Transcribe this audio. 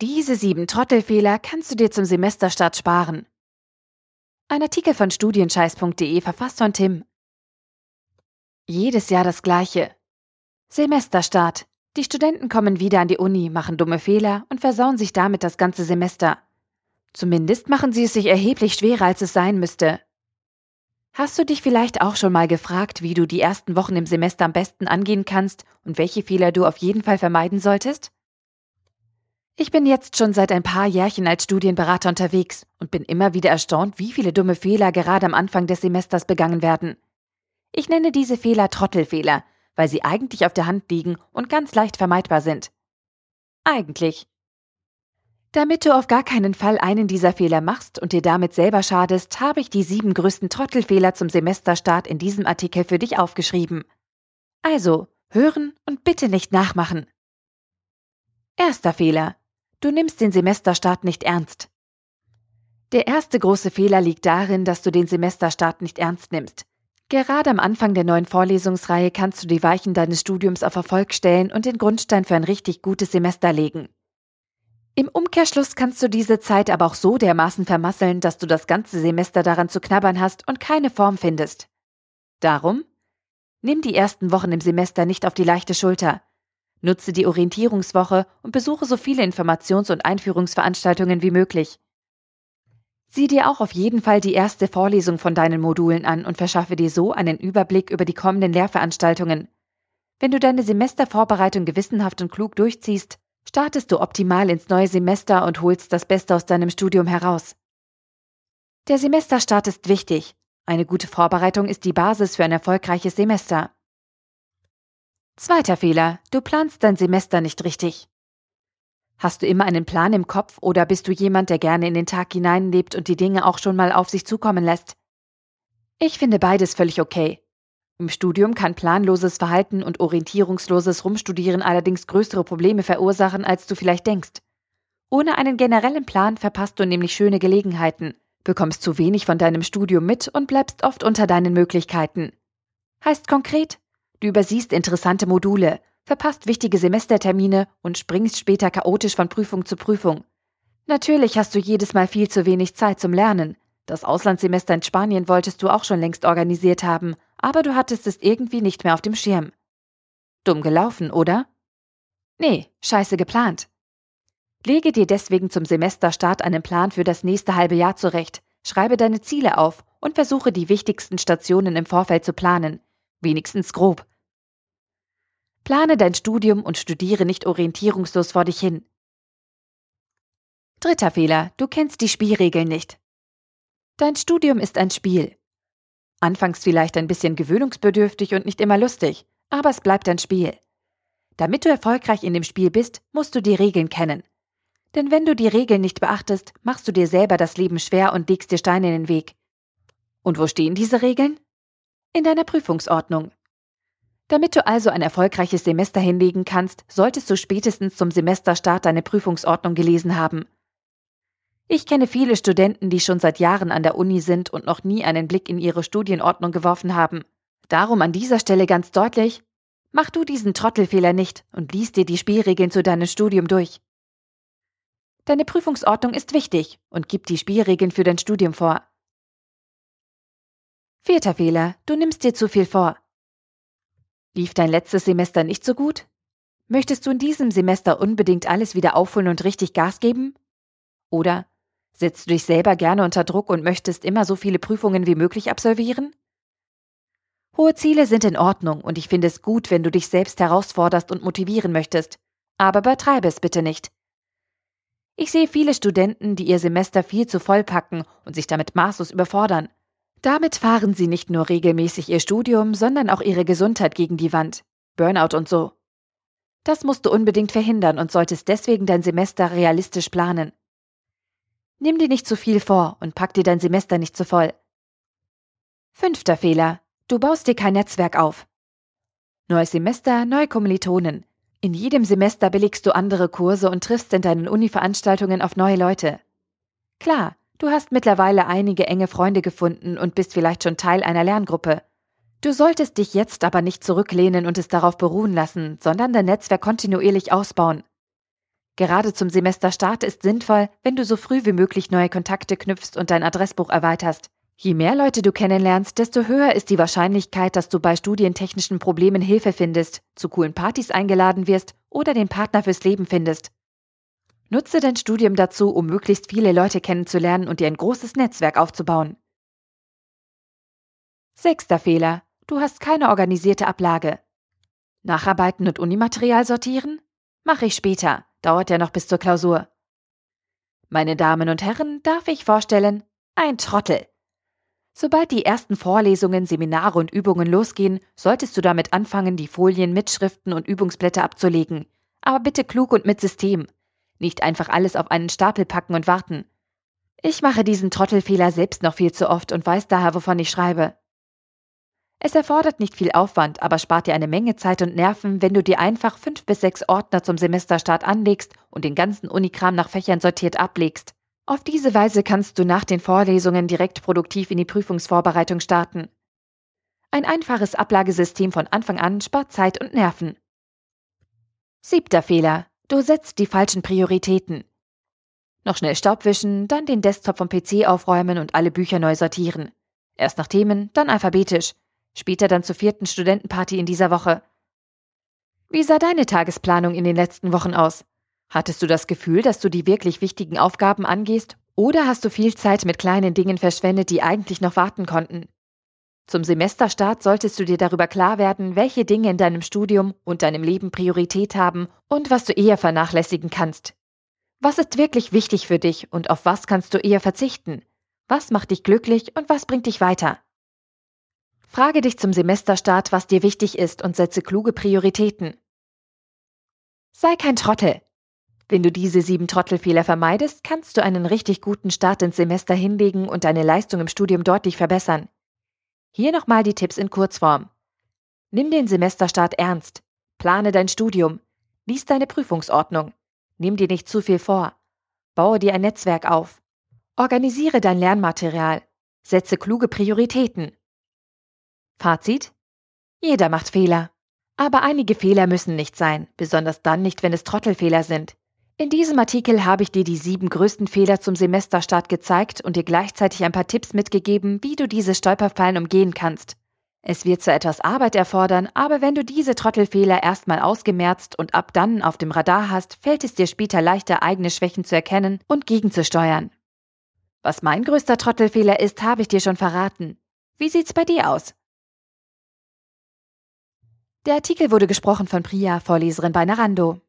Diese sieben Trottelfehler kannst du dir zum Semesterstart sparen. Ein Artikel von studienscheiß.de verfasst von Tim. Jedes Jahr das gleiche. Semesterstart. Die Studenten kommen wieder an die Uni, machen dumme Fehler und versauen sich damit das ganze Semester. Zumindest machen sie es sich erheblich schwerer, als es sein müsste. Hast du dich vielleicht auch schon mal gefragt, wie du die ersten Wochen im Semester am besten angehen kannst und welche Fehler du auf jeden Fall vermeiden solltest? Ich bin jetzt schon seit ein paar Jährchen als Studienberater unterwegs und bin immer wieder erstaunt, wie viele dumme Fehler gerade am Anfang des Semesters begangen werden. Ich nenne diese Fehler Trottelfehler, weil sie eigentlich auf der Hand liegen und ganz leicht vermeidbar sind. Eigentlich. Damit du auf gar keinen Fall einen dieser Fehler machst und dir damit selber schadest, habe ich die sieben größten Trottelfehler zum Semesterstart in diesem Artikel für dich aufgeschrieben. Also, hören und bitte nicht nachmachen. Erster Fehler. Du nimmst den Semesterstart nicht ernst. Der erste große Fehler liegt darin, dass du den Semesterstart nicht ernst nimmst. Gerade am Anfang der neuen Vorlesungsreihe kannst du die Weichen deines Studiums auf Erfolg stellen und den Grundstein für ein richtig gutes Semester legen. Im Umkehrschluss kannst du diese Zeit aber auch so dermaßen vermasseln, dass du das ganze Semester daran zu knabbern hast und keine Form findest. Darum, nimm die ersten Wochen im Semester nicht auf die leichte Schulter. Nutze die Orientierungswoche und besuche so viele Informations- und Einführungsveranstaltungen wie möglich. Sieh dir auch auf jeden Fall die erste Vorlesung von deinen Modulen an und verschaffe dir so einen Überblick über die kommenden Lehrveranstaltungen. Wenn du deine Semestervorbereitung gewissenhaft und klug durchziehst, startest du optimal ins neue Semester und holst das Beste aus deinem Studium heraus. Der Semesterstart ist wichtig. Eine gute Vorbereitung ist die Basis für ein erfolgreiches Semester. Zweiter Fehler. Du planst dein Semester nicht richtig. Hast du immer einen Plan im Kopf oder bist du jemand, der gerne in den Tag hineinlebt und die Dinge auch schon mal auf sich zukommen lässt? Ich finde beides völlig okay. Im Studium kann planloses Verhalten und orientierungsloses Rumstudieren allerdings größere Probleme verursachen, als du vielleicht denkst. Ohne einen generellen Plan verpasst du nämlich schöne Gelegenheiten, bekommst zu wenig von deinem Studium mit und bleibst oft unter deinen Möglichkeiten. Heißt konkret, du übersiehst interessante Module, verpasst wichtige Semestertermine und springst später chaotisch von Prüfung zu Prüfung. Natürlich hast du jedes Mal viel zu wenig Zeit zum Lernen. Das Auslandssemester in Spanien wolltest du auch schon längst organisiert haben, aber du hattest es irgendwie nicht mehr auf dem Schirm. Dumm gelaufen, oder? Nee, scheiße geplant. Lege dir deswegen zum Semesterstart einen Plan für das nächste halbe Jahr zurecht, schreibe deine Ziele auf und versuche die wichtigsten Stationen im Vorfeld zu planen, wenigstens grob. Plane dein Studium und studiere nicht orientierungslos vor dich hin. Dritter Fehler, du kennst die Spielregeln nicht. Dein Studium ist ein Spiel. Anfangs vielleicht ein bisschen gewöhnungsbedürftig und nicht immer lustig, aber es bleibt ein Spiel. Damit du erfolgreich in dem Spiel bist, musst du die Regeln kennen. Denn wenn du die Regeln nicht beachtest, machst du dir selber das Leben schwer und legst dir Steine in den Weg. Und wo stehen diese Regeln? In deiner Prüfungsordnung. Damit du also ein erfolgreiches Semester hinlegen kannst, solltest du spätestens zum Semesterstart deine Prüfungsordnung gelesen haben. Ich kenne viele Studenten, die schon seit Jahren an der Uni sind und noch nie einen Blick in ihre Studienordnung geworfen haben. Darum an dieser Stelle ganz deutlich, mach du diesen Trottelfehler nicht und lies dir die Spielregeln zu deinem Studium durch. Deine Prüfungsordnung ist wichtig und gibt die Spielregeln für dein Studium vor. Vierter Fehler, du nimmst dir zu viel vor. Lief dein letztes Semester nicht so gut? Möchtest du in diesem Semester unbedingt alles wieder aufholen und richtig Gas geben? Oder setzt du dich selber gerne unter Druck und möchtest immer so viele Prüfungen wie möglich absolvieren? Hohe Ziele sind in Ordnung und ich finde es gut, wenn du dich selbst herausforderst und motivieren möchtest, aber übertreibe es bitte nicht. Ich sehe viele Studenten, die ihr Semester viel zu voll packen und sich damit maßlos überfordern. Damit fahren sie nicht nur regelmäßig ihr Studium, sondern auch ihre Gesundheit gegen die Wand. Burnout und so. Das musst du unbedingt verhindern und solltest deswegen dein Semester realistisch planen. Nimm dir nicht zu viel vor und pack dir dein Semester nicht zu voll. Fünfter Fehler. Du baust dir kein Netzwerk auf. Neues Semester, neue Kommilitonen. In jedem Semester belegst du andere Kurse und triffst in deinen Uni-Veranstaltungen auf neue Leute. Klar, Du hast mittlerweile einige enge Freunde gefunden und bist vielleicht schon Teil einer Lerngruppe. Du solltest dich jetzt aber nicht zurücklehnen und es darauf beruhen lassen, sondern dein Netzwerk kontinuierlich ausbauen. Gerade zum Semesterstart ist sinnvoll, wenn du so früh wie möglich neue Kontakte knüpfst und dein Adressbuch erweiterst. Je mehr Leute du kennenlernst, desto höher ist die Wahrscheinlichkeit, dass du bei studientechnischen Problemen Hilfe findest, zu coolen Partys eingeladen wirst oder den Partner fürs Leben findest. Nutze dein Studium dazu, um möglichst viele Leute kennenzulernen und dir ein großes Netzwerk aufzubauen. Sechster Fehler. Du hast keine organisierte Ablage. Nacharbeiten und Unimaterial sortieren? Mach ich später, dauert ja noch bis zur Klausur. Meine Damen und Herren, darf ich vorstellen, ein Trottel. Sobald die ersten Vorlesungen, Seminare und Übungen losgehen, solltest du damit anfangen, die Folien, Mitschriften und Übungsblätter abzulegen. Aber bitte klug und mit System. Nicht einfach alles auf einen Stapel packen und warten. Ich mache diesen Trottelfehler selbst noch viel zu oft und weiß daher, wovon ich schreibe. Es erfordert nicht viel Aufwand, aber spart dir eine Menge Zeit und Nerven, wenn du dir einfach fünf bis sechs Ordner zum Semesterstart anlegst und den ganzen Unikram nach Fächern sortiert ablegst. Auf diese Weise kannst du nach den Vorlesungen direkt produktiv in die Prüfungsvorbereitung starten. Ein einfaches Ablagesystem von Anfang an spart Zeit und Nerven. Siebter Fehler. Du setzt die falschen Prioritäten. Noch schnell Staub wischen, dann den Desktop vom PC aufräumen und alle Bücher neu sortieren. Erst nach Themen, dann alphabetisch. Später dann zur vierten Studentenparty in dieser Woche. Wie sah deine Tagesplanung in den letzten Wochen aus? Hattest du das Gefühl, dass du die wirklich wichtigen Aufgaben angehst? Oder hast du viel Zeit mit kleinen Dingen verschwendet, die eigentlich noch warten konnten? Zum Semesterstart solltest du dir darüber klar werden, welche Dinge in deinem Studium und deinem Leben Priorität haben und was du eher vernachlässigen kannst. Was ist wirklich wichtig für dich und auf was kannst du eher verzichten? Was macht dich glücklich und was bringt dich weiter? Frage dich zum Semesterstart, was dir wichtig ist und setze kluge Prioritäten. Sei kein Trottel. Wenn du diese sieben Trottelfehler vermeidest, kannst du einen richtig guten Start ins Semester hinlegen und deine Leistung im Studium deutlich verbessern. Hier nochmal die Tipps in Kurzform. Nimm den Semesterstart ernst. Plane dein Studium. Lies deine Prüfungsordnung. Nimm dir nicht zu viel vor. Baue dir ein Netzwerk auf. Organisiere dein Lernmaterial. Setze kluge Prioritäten. Fazit? Jeder macht Fehler. Aber einige Fehler müssen nicht sein, besonders dann nicht, wenn es Trottelfehler sind. In diesem Artikel habe ich dir die sieben größten Fehler zum Semesterstart gezeigt und dir gleichzeitig ein paar Tipps mitgegeben, wie du diese Stolperfallen umgehen kannst. Es wird zwar etwas Arbeit erfordern, aber wenn du diese Trottelfehler erstmal ausgemerzt und ab dann auf dem Radar hast, fällt es dir später leichter, eigene Schwächen zu erkennen und gegenzusteuern. Was mein größter Trottelfehler ist, habe ich dir schon verraten. Wie sieht's bei dir aus? Der Artikel wurde gesprochen von Priya, Vorleserin bei Narando.